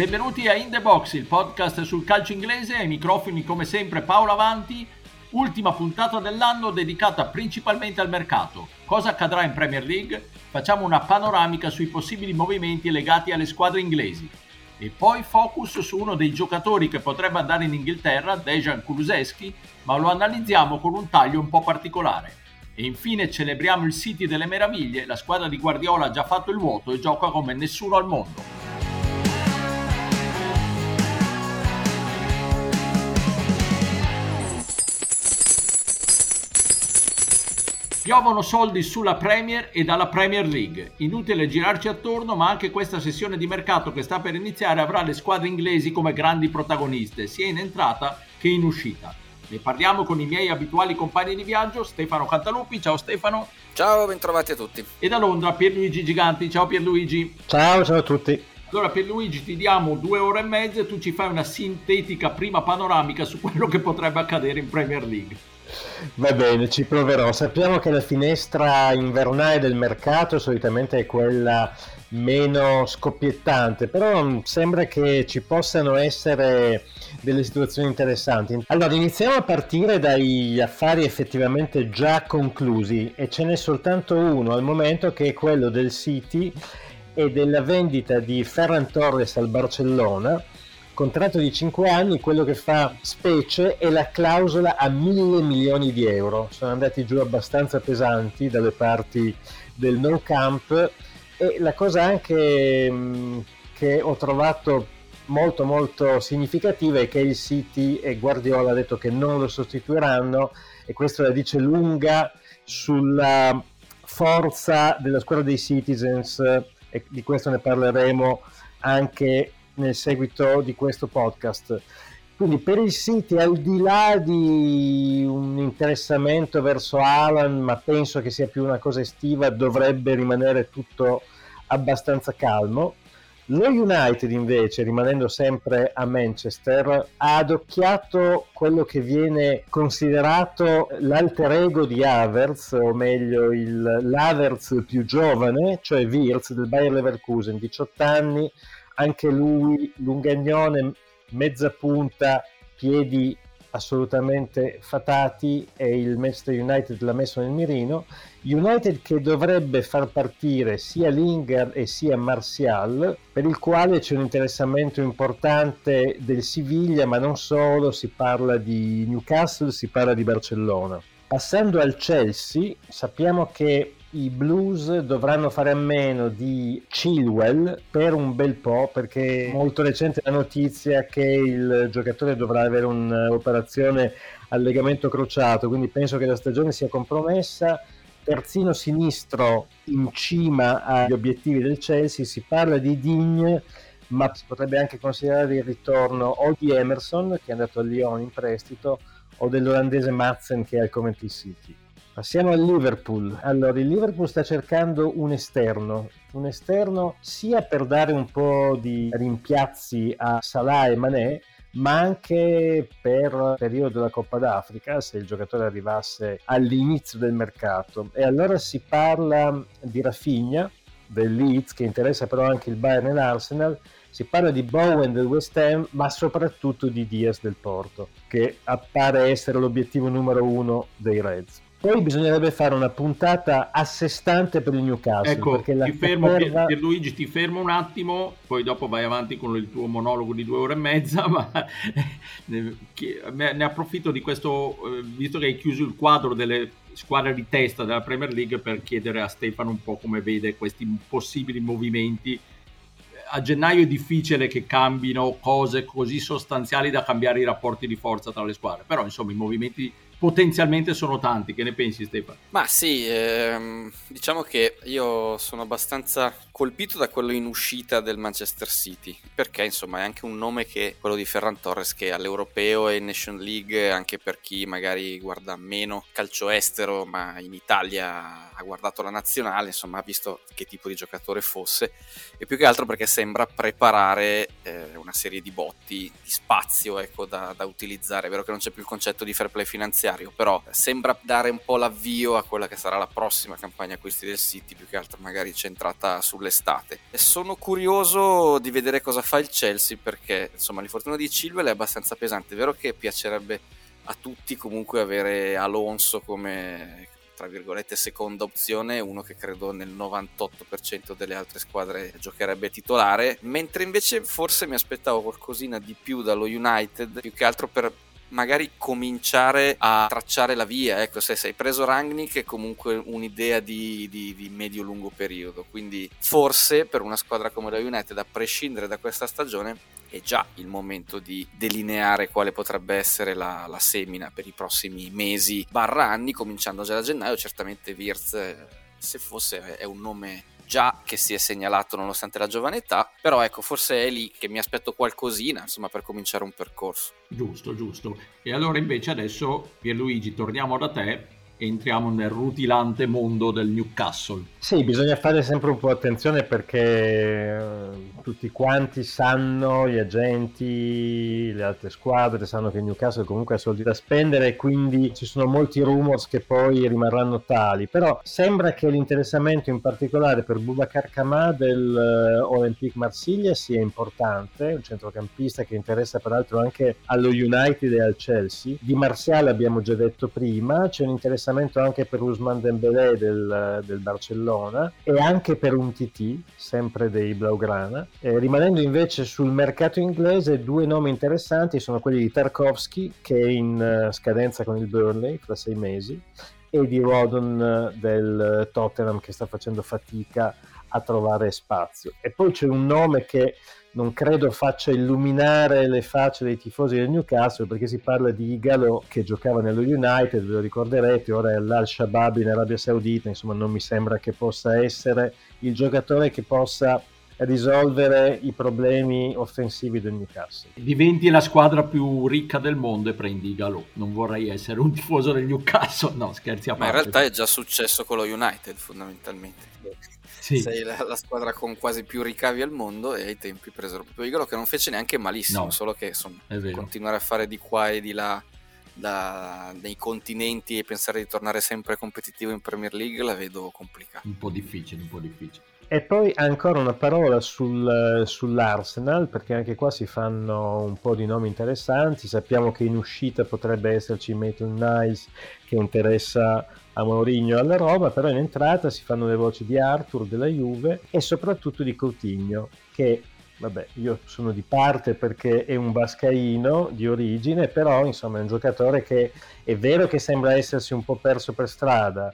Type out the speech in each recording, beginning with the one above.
Benvenuti a In The Box, il podcast sul calcio inglese, ai microfoni come sempre Paolo Avanti, ultima puntata dell'anno dedicata principalmente al mercato. Cosa accadrà in Premier League? Facciamo una panoramica sui possibili movimenti legati alle squadre inglesi. E poi focus su uno dei giocatori che potrebbe andare in Inghilterra, Dejan Kuluseschi, ma lo analizziamo con un taglio un po' particolare. E infine celebriamo il City delle meraviglie, la squadra di Guardiola ha già fatto il vuoto e gioca come nessuno al mondo. Piovono soldi sulla Premier e dalla Premier League. Inutile girarci attorno, ma anche questa sessione di mercato che sta per iniziare avrà le squadre inglesi come grandi protagoniste, sia in entrata che in uscita. Ne parliamo con i miei abituali compagni di viaggio, Stefano Cantalupi. Ciao Stefano. Ciao, bentrovati a tutti. E da Londra Pierluigi Giganti. Ciao Pierluigi. Ciao, ciao a tutti. Allora Pierluigi ti diamo due ore e mezza e tu ci fai una sintetica prima panoramica su quello che potrebbe accadere in Premier League. Va bene, ci proverò. Sappiamo che la finestra invernale del mercato solitamente è quella meno scoppiettante, però sembra che ci possano essere delle situazioni interessanti. Allora, iniziamo a partire dagli affari effettivamente già conclusi e ce n'è soltanto uno al momento che è quello del City e della vendita di Ferran Torres al Barcellona contratto di 5 anni, quello che fa specie è la clausola a mille milioni di euro. Sono andati giù abbastanza pesanti dalle parti del no camp e la cosa anche mm, che ho trovato molto molto significativa è che il City e Guardiola ha detto che non lo sostituiranno e questo la dice lunga sulla forza della squadra dei Citizens e di questo ne parleremo anche nel seguito di questo podcast. Quindi per il City, al di là di un interessamento verso Alan, ma penso che sia più una cosa estiva, dovrebbe rimanere tutto abbastanza calmo. Lo United invece, rimanendo sempre a Manchester, ha adocchiato quello che viene considerato l'alter ego di Havertz, o meglio il, l'Havertz più giovane, cioè Wirtz del Bayer Leverkusen, 18 anni, anche lui lungagnone, mezza punta, piedi assolutamente fatati e il Manchester United l'ha messo nel mirino. United che dovrebbe far partire sia Lingard e sia Martial, per il quale c'è un interessamento importante del Siviglia, ma non solo, si parla di Newcastle, si parla di Barcellona. Passando al Chelsea, sappiamo che i Blues dovranno fare a meno di Chilwell per un bel po' perché è molto recente la notizia che il giocatore dovrà avere un'operazione al legamento crociato, quindi penso che la stagione sia compromessa. Terzino sinistro in cima agli obiettivi del Chelsea, si parla di Digne, ma si potrebbe anche considerare il ritorno o di Emerson che è andato a Lyon in prestito o dell'olandese Madsen che è al Coventry City. Passiamo al Liverpool. Allora, il Liverpool sta cercando un esterno, un esterno sia per dare un po' di rimpiazzi a Salah e Mané, ma anche per il periodo della Coppa d'Africa, se il giocatore arrivasse all'inizio del mercato. E allora si parla di Rafinha, del Leeds, che interessa però anche il Bayern e l'Arsenal, si parla di Bowen del West Ham, ma soprattutto di Diaz del Porto, che appare essere l'obiettivo numero uno dei Reds. Poi bisognerebbe fare una puntata a sé stante per il Newcastle. Ecco, perché ti fermo, terra... Pierluigi, ti fermo un attimo, poi dopo vai avanti con il tuo monologo di due ore e mezza, ma ne approfitto di questo, eh, visto che hai chiuso il quadro delle squadre di testa della Premier League, per chiedere a Stefano un po' come vede questi possibili movimenti. A gennaio è difficile che cambino cose così sostanziali da cambiare i rapporti di forza tra le squadre, però insomma i movimenti potenzialmente sono tanti. Che ne pensi, Stefano? Ma sì, ehm, diciamo che io sono abbastanza colpito da quello in uscita del Manchester City, perché insomma è anche un nome che quello di Ferran Torres che all'Europeo e in Nation League, anche per chi magari guarda meno calcio estero, ma in Italia ha guardato la nazionale, insomma ha visto che tipo di giocatore fosse, e più che altro perché sembra preparare eh, una serie di botti, di spazio ecco, da, da utilizzare, è vero che non c'è più il concetto di fair play finanziario, finanziario, però sembra dare un po' l'avvio a quella che sarà la prossima campagna acquisti del City, più che altro magari centrata sull'estate. E sono curioso di vedere cosa fa il Chelsea perché insomma l'infortunio di Chilwell è abbastanza pesante, è vero che piacerebbe a tutti comunque avere Alonso come tra virgolette seconda opzione, uno che credo nel 98% delle altre squadre giocherebbe titolare, mentre invece forse mi aspettavo qualcosina di più dallo United, più che altro per magari cominciare a tracciare la via. Ecco, se sei preso Rangnick è comunque un'idea di, di, di medio-lungo periodo. Quindi forse per una squadra come la United, a prescindere da questa stagione, è già il momento di delineare quale potrebbe essere la, la semina per i prossimi mesi barra anni, cominciando già da gennaio. Certamente Wirtz, se fosse, è un nome già che si è segnalato nonostante la giovane età, però ecco, forse è lì che mi aspetto qualcosina, insomma, per cominciare un percorso. Giusto, giusto. E allora invece adesso, Pierluigi, torniamo da te entriamo nel rutilante mondo del Newcastle. Sì, bisogna fare sempre un po' attenzione perché eh, tutti quanti sanno, gli agenti, le altre squadre sanno che il Newcastle comunque ha soldi da spendere e quindi ci sono molti rumors che poi rimarranno tali, però sembra che l'interessamento in particolare per Boubacar del uh, Olympique Marsiglia sia importante, un centrocampista che interessa peraltro anche allo United e al Chelsea. Di Martial abbiamo già detto prima, c'è un interessamento interessamento anche per Usman Dembélé del, del Barcellona e anche per un TT, sempre dei Blaugrana. Eh, rimanendo invece sul mercato inglese, due nomi interessanti sono quelli di Tarkovsky, che è in uh, scadenza con il Burnley fra sei mesi, e di Rodon uh, del Tottenham che sta facendo fatica a trovare spazio. E poi c'è un nome che non credo faccia illuminare le facce dei tifosi del Newcastle perché si parla di Igalo che giocava nello United, ve lo ricorderete, ora è all'Al-Shabaab in Arabia Saudita, insomma non mi sembra che possa essere il giocatore che possa risolvere i problemi offensivi del Newcastle. Diventi la squadra più ricca del mondo e prendi Igalo. Non vorrei essere un tifoso del Newcastle, no scherzi a parte. Ma in realtà è già successo con lo United fondamentalmente sì. sei la, la, squadra con quasi più ricavi al mondo e ai tempi presero proprio Igalo che non fece neanche malissimo, no, solo che insomma, continuare a fare di qua e di là da, nei continenti e pensare di tornare sempre competitivo in Premier League la vedo complicata. Un po' difficile, un po' difficile. E poi ancora una parola sul, sull'Arsenal, perché anche qua si fanno un po' di nomi interessanti. Sappiamo che in uscita potrebbe esserci Maitland Nice che interessa a Mourinho alla Roma, però in entrata si fanno le voci di Arthur della Juve e soprattutto di Coutinho, che vabbè, io sono di parte perché è un bascaino di origine, però insomma è un giocatore che è vero che sembra essersi un po' perso per strada,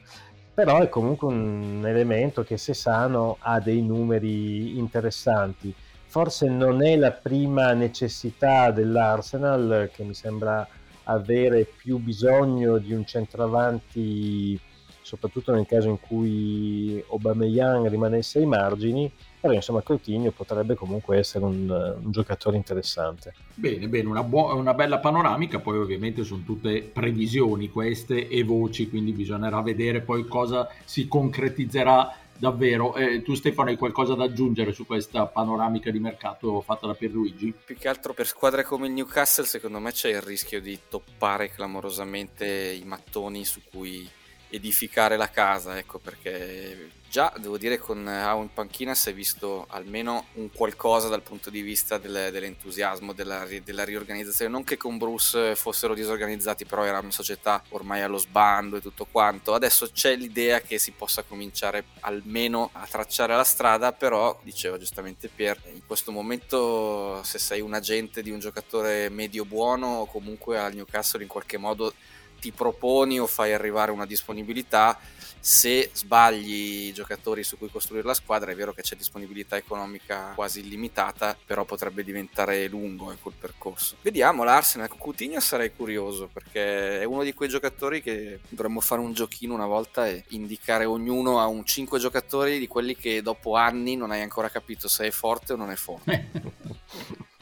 però è comunque un elemento che se sano ha dei numeri interessanti. Forse non è la prima necessità dell'Arsenal, che mi sembra avere più bisogno di un centravanti, soprattutto nel caso in cui Aubameyang rimanesse ai margini, però insomma Coutinho potrebbe comunque essere un, un giocatore interessante. Bene, bene, una, buo- una, bella panoramica, poi ovviamente sono tutte previsioni queste e voci, quindi bisognerà vedere poi cosa si concretizzerà davvero. Eh, tu Stefano hai qualcosa da aggiungere su questa panoramica di mercato fatta da Pierluigi? Più che altro per squadre come il Newcastle secondo me c'è il rischio di toppare clamorosamente i mattoni su cui edificare la casa, ecco perché già devo dire con Ao in panchina si è visto almeno un qualcosa dal punto di vista del, dell'entusiasmo, della, della, riorganizzazione, non che con Bruce fossero disorganizzati, però era una società ormai allo sbando e tutto quanto, adesso c'è l'idea che si possa cominciare almeno a tracciare la strada, però diceva giustamente Pier, in questo momento se sei un agente di un giocatore medio buono o comunque al Newcastle in qualche modo ti proponi o fai arrivare una disponibilità, se sbagli i giocatori su cui costruire la squadra, è vero che c'è disponibilità economica quasi illimitata, però potrebbe diventare lungo ecco, il percorso. Vediamo l'Arsenal con Coutinho sarei curioso perché è uno di quei giocatori che dovremmo fare un giochino una volta e indicare ognuno a un 5 giocatori di quelli che dopo anni non hai ancora capito se è forte o non è forte.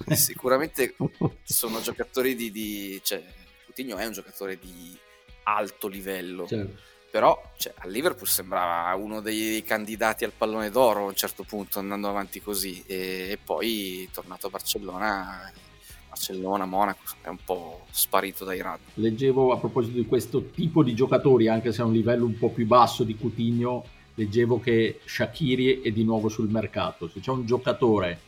Sicuramente sono giocatori di, di cioè, Coutinho è un giocatore di alto livello. Certo. Però cioè, a Liverpool sembrava uno dei candidati al pallone d'oro a un certo punto andando avanti così e, e poi tornato a Barcellona Barcellona, Monaco, è un po' sparito dai radar. Leggevo a proposito di questo tipo di giocatori, anche se a un livello un po' più basso di Coutinho, leggevo che Shakiri è di nuovo sul mercato. Se c'è un giocatore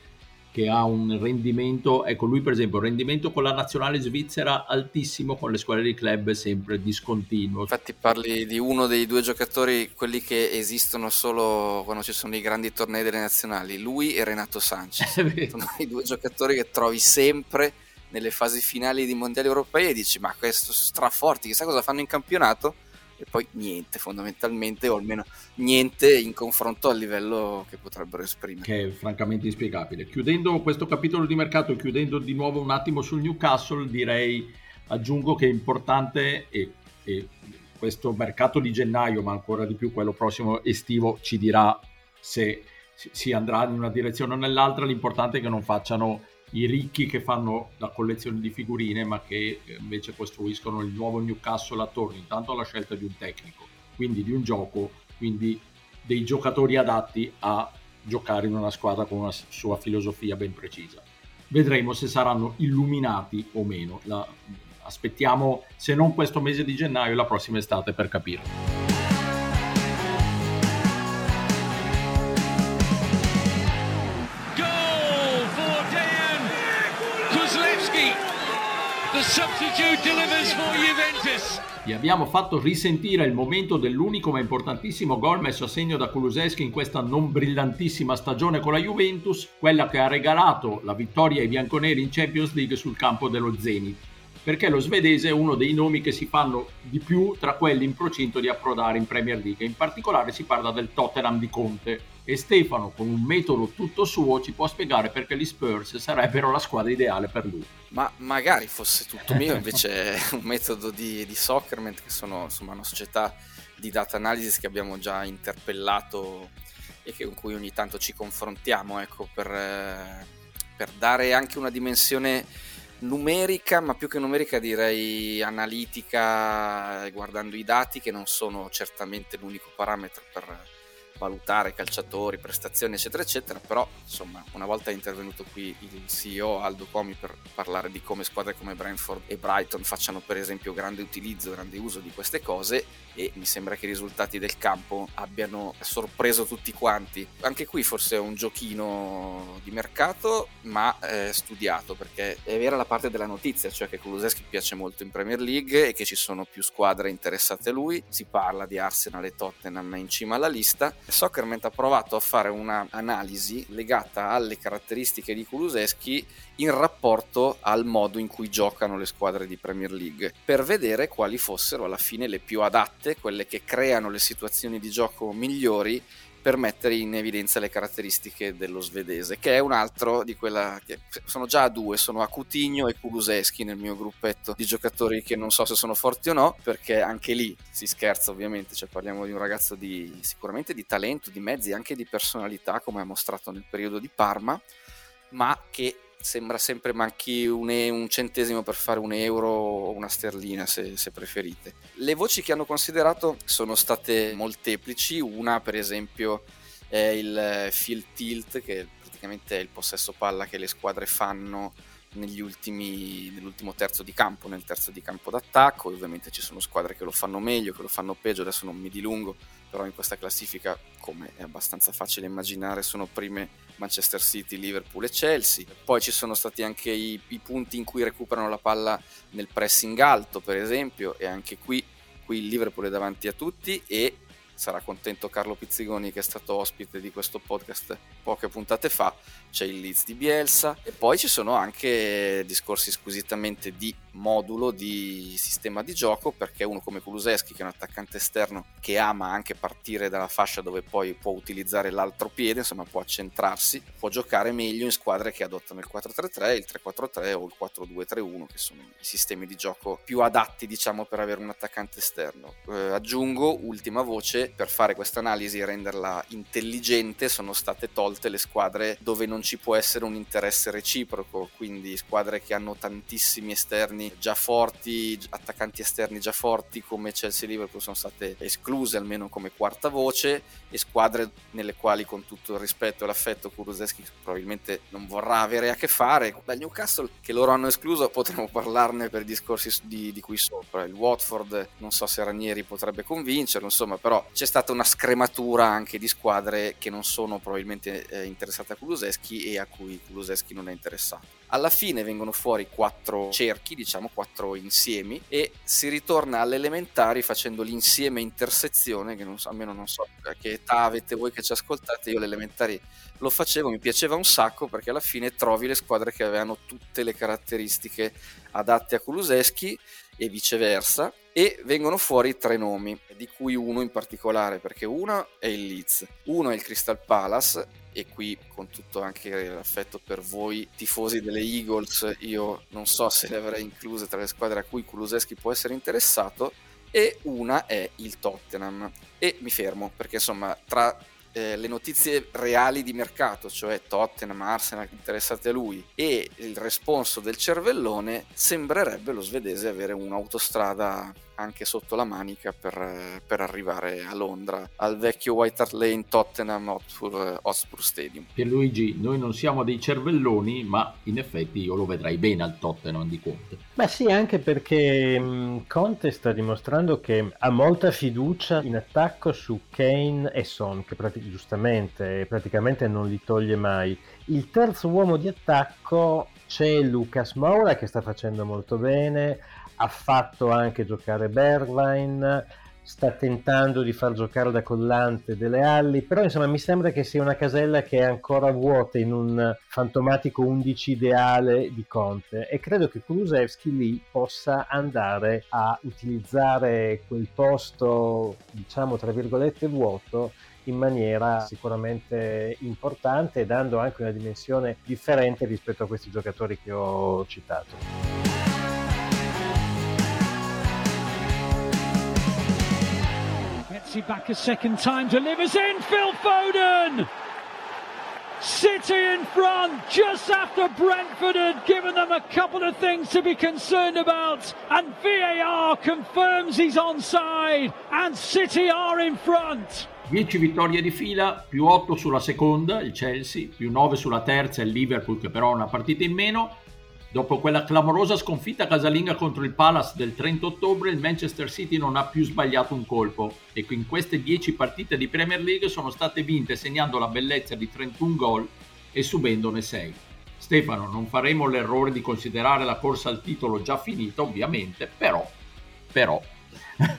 che ha un rendimento, ecco lui per esempio, rendimento con la nazionale svizzera altissimo, con le squadre di club sempre discontinuo. Infatti parli di uno dei due giocatori, quelli che esistono solo quando ci sono i grandi tornei delle nazionali, lui e Renato Sanchez. sono i due giocatori che trovi sempre nelle fasi finali di mondiali europei e dici ma questo straforti, chissà cosa fanno in campionato e poi niente fondamentalmente o almeno niente in confronto al livello che potrebbero esprimere. Che è francamente inspiegabile. Chiudendo questo capitolo di mercato chiudendo di nuovo un attimo sul Newcastle direi aggiungo che è importante e, e questo mercato di gennaio ma ancora di più quello prossimo estivo ci dirà se si andrà in una direzione o nell'altra. L'importante è che non facciano i ricchi che fanno la collezione di figurine ma che eh, invece costruiscono il nuovo Newcastle attorno intanto alla scelta di un tecnico, quindi di un gioco, quindi dei giocatori adatti a giocare in una squadra con una sua filosofia ben precisa. Vedremo se saranno illuminati o meno. La, aspettiamo, se non questo mese di gennaio, la prossima estate per capirlo. Vi abbiamo fatto risentire il momento dell'unico ma importantissimo gol messo a segno da Kuluseschi in questa non brillantissima stagione con la Juventus, quella che ha regalato la vittoria ai bianconeri in Champions League sul campo dello Zenit. Perché lo svedese è uno dei nomi che si fanno di più tra quelli in procinto di approdare in Premier League. In particolare si parla del Tottenham di Conte e Stefano, con un metodo tutto suo, ci può spiegare perché gli Spurs sarebbero la squadra ideale per lui. Ma magari fosse tutto mio, invece è un metodo di, di Soccerment, che sono insomma una società di data analysis che abbiamo già interpellato e che, con cui ogni tanto ci confrontiamo ecco, per, eh, per dare anche una dimensione numerica, ma più che numerica direi analitica, guardando i dati che non sono certamente l'unico parametro per valutare calciatori, prestazioni, eccetera, eccetera, però insomma una volta è intervenuto qui il CEO Aldo Comi per parlare di come squadre come Brentford e Brighton facciano per esempio grande utilizzo, grande uso di queste cose e mi sembra che i risultati del campo abbiano sorpreso tutti quanti. Anche qui forse è un giochino di mercato, ma eh, studiato, perché è vera la parte della notizia, cioè che Kuluseschi piace molto in Premier League e che ci sono più squadre interessate a lui. Si parla di Arsenal e Tottenham in cima alla lista. Soccerment ha provato a fare un'analisi legata alle caratteristiche di Kuluseschi in rapporto al modo in cui giocano le squadre di Premier League, per vedere quali fossero alla fine le più adatte, quelle che creano le situazioni di gioco migliori per mettere in evidenza le caratteristiche dello svedese, che è un altro di quella che sono già a due, sono a Coutinho e Kuluseschi nel mio gruppetto di giocatori che non so se sono forti o no, perché anche lì si scherza ovviamente, cioè parliamo di un ragazzo di sicuramente di talento, di mezzi, anche di personalità, come ha mostrato nel periodo di Parma, ma che sembra sempre manchi un, e- un, centesimo per fare un euro o una sterlina se, se, preferite. Le voci che hanno considerato sono state molteplici, una per esempio è il field tilt che praticamente è il possesso palla che le squadre fanno ultimi, nell'ultimo terzo di campo, nel terzo di campo d'attacco, ovviamente ci sono squadre che lo fanno meglio, che lo fanno peggio, adesso non mi dilungo, però in questa classifica, come è abbastanza facile immaginare, sono prime Manchester City, Liverpool e Chelsea. Poi ci sono stati anche i, i punti in cui recuperano la palla nel pressing alto, per esempio, e anche qui, qui il Liverpool è davanti a tutti e sarà contento Carlo Pizzigoni che è stato ospite di questo podcast poche puntate fa, c'è il Leeds di Bielsa e poi ci sono anche discorsi squisitamente di modulo, di sistema di gioco perché uno come Kuluseschi che è un attaccante esterno che ama anche partire dalla fascia dove poi può utilizzare l'altro piede, insomma può accentrarsi, può giocare meglio in squadre che adottano il 4-3-3, il 3-4-3 o il 4-2-3-1 che sono i sistemi di gioco più adatti diciamo per avere un attaccante esterno. Eh, aggiungo, ultima voce, per fare questa analisi e renderla intelligente sono state tolte le squadre dove non ci può essere un interesse reciproco, quindi squadre che hanno tantissimi esterni già forti, attaccanti esterni già forti come Chelsea e Liverpool sono state escluse almeno come quarta voce e squadre nelle quali con tutto il rispetto e l'affetto Kuluseschi probabilmente non vorrà avere a che fare. Dal Newcastle che loro hanno escluso potremmo parlarne per i discorsi di, di qui sopra. Il Watford non so se Ranieri potrebbe convincerlo, insomma però c'è stata una scrematura anche di squadre che non sono probabilmente eh, interessate a Kuluseschi e a cui Kuluseschi non è interessato. Alla fine vengono fuori quattro cerchi, diciamo quattro insiemi, e si ritorna alle elementari facendo l'insieme intersezione, che non so, almeno non so a che età avete voi che ci ascoltate, io le lo facevo, mi piaceva un sacco perché alla fine trovi le squadre che avevano tutte le caratteristiche adatte a Kuluseschi e viceversa e vengono fuori tre nomi, di cui uno in particolare, perché uno è il Leeds, uno è il Crystal Palace e qui con tutto anche l'affetto per voi tifosi delle Eagles, io non so se le avrei incluse tra le squadre a cui Kuluseschi può essere interessato e una è il Tottenham. E mi fermo perché insomma tra eh, le notizie reali di mercato, cioè Tottenham, Arsenal interessate a lui, e il responso del cervellone, sembrerebbe lo svedese avere un'autostrada anche sotto la manica per, per, arrivare a Londra, al vecchio White Hart Lane Tottenham Hotspur, Hotspur Stadium. Pierluigi, noi non siamo dei cervelloni, ma in effetti io lo vedrei bene al Tottenham di Conte. Beh sì, anche perché mh, Conte sta dimostrando che ha molta fiducia in attacco su Kane e Son, che pratic- giustamente praticamente non li toglie mai. Il terzo uomo di attacco c'è Lucas Moura che sta facendo molto bene, ha fatto anche giocare Bergwijn, sta tentando di far giocare da collante delle Alli, però insomma mi sembra che sia una casella che è ancora vuota in un fantomatico 11 ideale di Conte e credo che Kulusevski lì possa andare a utilizzare quel posto diciamo tra virgolette vuoto in maniera sicuramente importante dando anche una dimensione differente rispetto a questi giocatori che ho citato. Messi back a second time, delivers in, Phil Foden! City in front just after Brentford had given them a couple of things to be concerned about, and VAR confirms he's onside, and City are in front. 10 vittorie di fila, più 8 sulla seconda, il Chelsea, più 9 sulla terza, il Liverpool che però ha una partita in meno, Dopo quella clamorosa sconfitta casalinga contro il Palace del 30 ottobre, il Manchester City non ha più sbagliato un colpo e in queste 10 partite di Premier League sono state vinte segnando la bellezza di 31 gol e subendone 6. Stefano, non faremo l'errore di considerare la corsa al titolo già finita, ovviamente, però, però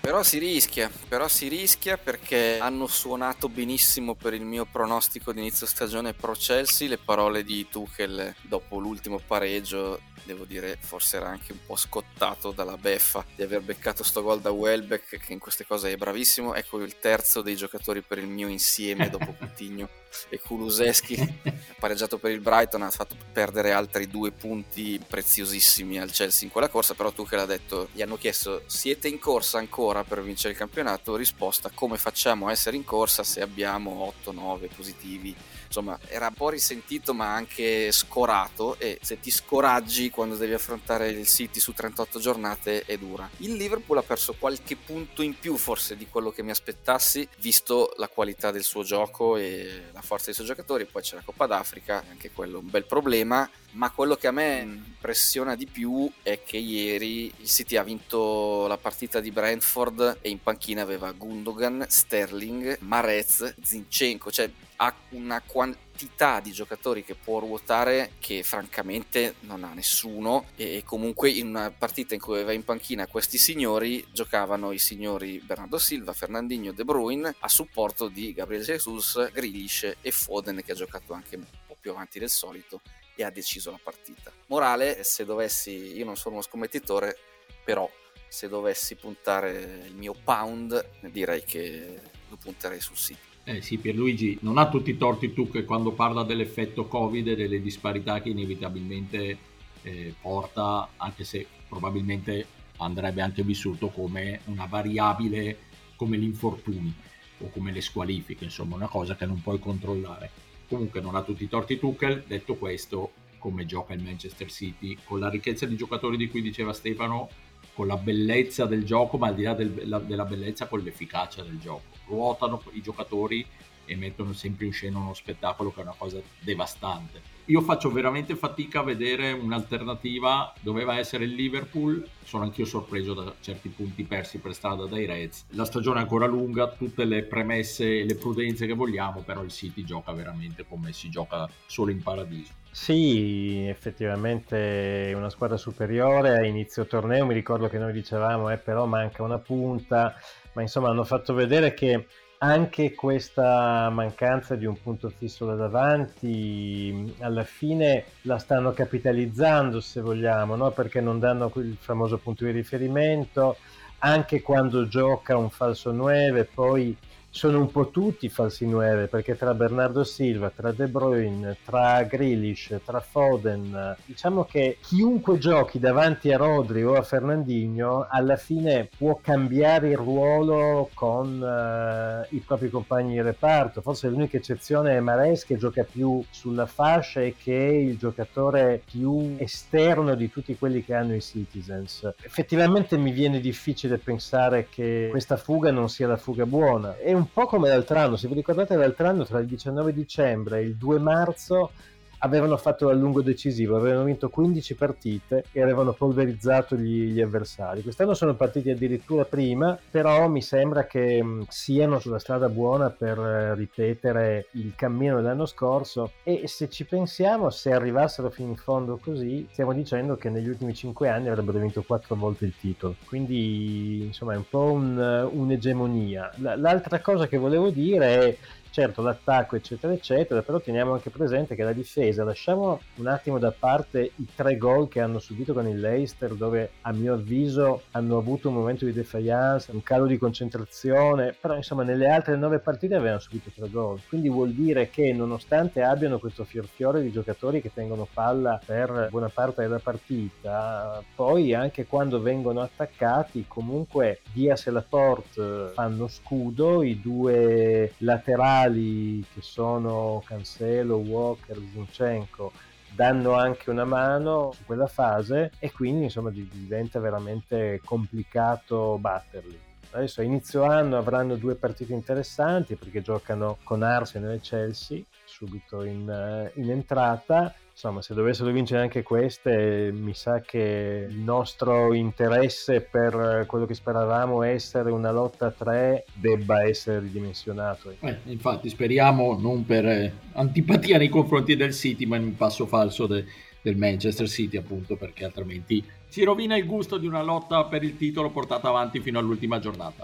però si rischia, però si rischia perché hanno suonato benissimo per il mio pronostico di inizio stagione pro Chelsea le parole di Tuchel dopo l'ultimo pareggio devo dire forse era anche un po' scottato dalla beffa di aver beccato sto gol da Welbeck che in queste cose è bravissimo. Ecco il terzo dei giocatori per il mio insieme dopo Coutinho e Kuluseschi pareggiato per il Brighton ha fatto perdere altri due punti preziosissimi al Chelsea in quella corsa però Tuchel ha detto gli hanno chiesto siete in corsa ancora per vincere il campionato? Risposta come facciamo a essere in corsa se abbiamo 8-9 positivi insomma era un po' risentito ma anche scorato e se ti scoraggi quando devi affrontare il City su 38 giornate è dura. Il Liverpool ha perso qualche punto in più forse di quello che mi aspettassi visto la qualità del suo gioco e la forza dei suoi giocatori, poi c'è la Coppa d'Africa, anche quello un bel problema, ma quello che a me impressiona di più è che ieri il City ha vinto la partita di Brentford e in panchina aveva Gundogan, Sterling, Marez, Zinchenko, cioè ha una quantità di giocatori che può ruotare che francamente non ha nessuno. E comunque in una partita in cui aveva in panchina questi signori giocavano i signori Bernardo Silva, Fernandinho, De Bruyne a supporto di Gabriel Jesus, Grealish e Foden che ha giocato anche un po' più avanti del solito e ha deciso la partita. Morale, se dovessi, io non sono uno scommettitore, però se dovessi puntare il mio pound direi che lo punterei sul City. Eh sì, Pierluigi, non ha tutti i torti tu che quando parla dell'effetto Covid e delle disparità che inevitabilmente eh, porta, anche se probabilmente andrebbe anche vissuto come una variabile come gli infortuni. o come le squalifiche, insomma una cosa che non puoi controllare. Comunque non ha tutti i torti Tuchel, detto questo, come gioca il Manchester City, con la ricchezza di giocatori di cui diceva Stefano, con la bellezza del gioco, ma al di là del, la, della bellezza, con l'efficacia del gioco. Ruotano i giocatori e mettono sempre in scena uno spettacolo che è una cosa devastante. Io faccio veramente fatica a vedere un'alternativa, doveva essere il Liverpool, sono anch'io sorpreso da certi punti persi per strada dai Reds. La stagione è ancora lunga, tutte le premesse e le prudenze che vogliamo, però il City gioca veramente come si gioca solo in paradiso. Sì, effettivamente una squadra superiore a inizio torneo, mi ricordo che noi dicevamo eh, però manca una punta, ma insomma hanno fatto vedere che anche questa mancanza di un punto fisso da davanti alla fine la stanno capitalizzando se vogliamo, no? perché non danno il famoso punto di riferimento, anche quando gioca un falso 9 poi sono un po' tutti falsi 9 perché tra Bernardo Silva, tra De Bruyne, tra Grealish, tra Foden, diciamo che chiunque giochi davanti a Rodri o a Fernandinho alla fine può cambiare il ruolo con uh, i propri compagni di reparto. Forse l'unica eccezione è Mares che gioca più sulla fascia e che è il giocatore più esterno di tutti quelli che hanno i Citizens. Effettivamente mi viene difficile pensare che questa fuga non sia la fuga buona. È un po' come l'altro anno, se vi ricordate l'altro anno tra il 19 dicembre e il 2 marzo avevano fatto l'allungo decisivo, avevano vinto 15 partite e avevano polverizzato gli, gli, avversari. Quest'anno sono partiti addirittura prima, però mi sembra che mh, siano sulla strada buona per eh, ripetere il cammino dell'anno scorso e se ci pensiamo, se arrivassero fino in fondo così, stiamo dicendo che negli ultimi 5 anni avrebbero vinto 4 volte il titolo. Quindi insomma è un po' un, un'egemonia. L- l'altra cosa che volevo dire è certo l'attacco eccetera eccetera, però teniamo anche presente che la difesa, lasciamo un attimo da parte i tre gol che hanno subito con il Leicester dove a mio avviso hanno avuto un momento di defiance, un calo di concentrazione, però insomma nelle altre nove partite avevano subito tre gol, quindi vuol dire che nonostante abbiano questo fiorfiore di giocatori che tengono palla per buona parte della partita, poi anche quando vengono attaccati comunque Diaz e Laporte fanno scudo, i due laterali centrali che sono Cancelo, Walker, Zinchenko danno anche una mano su quella fase e quindi insomma diventa veramente complicato batterli. Adesso a inizio anno avranno due partite interessanti perché giocano con Arsenal e Chelsea subito in, eh, in entrata insomma, se dovessero vincere anche queste, mi sa che il nostro interesse per quello che speravamo essere una lotta a tre debba essere ridimensionato. Eh, infatti, speriamo non per eh, antipatia nei confronti del City, ma in un passo falso de, del Manchester City, appunto, perché altrimenti si rovina il gusto di una lotta per il titolo portata avanti fino all'ultima giornata.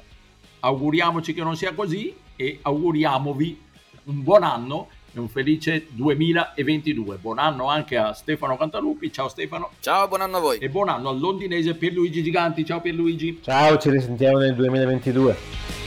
Auguriamoci che non sia così e auguriamovi un buon anno e un felice 2022. Buon anno anche a Stefano Cantalupi. Ciao Stefano. Ciao, buon anno a voi. E buon anno al londinese Pierluigi Giganti. Ciao Pierluigi. Ciao, ci risentiamo nel 2022.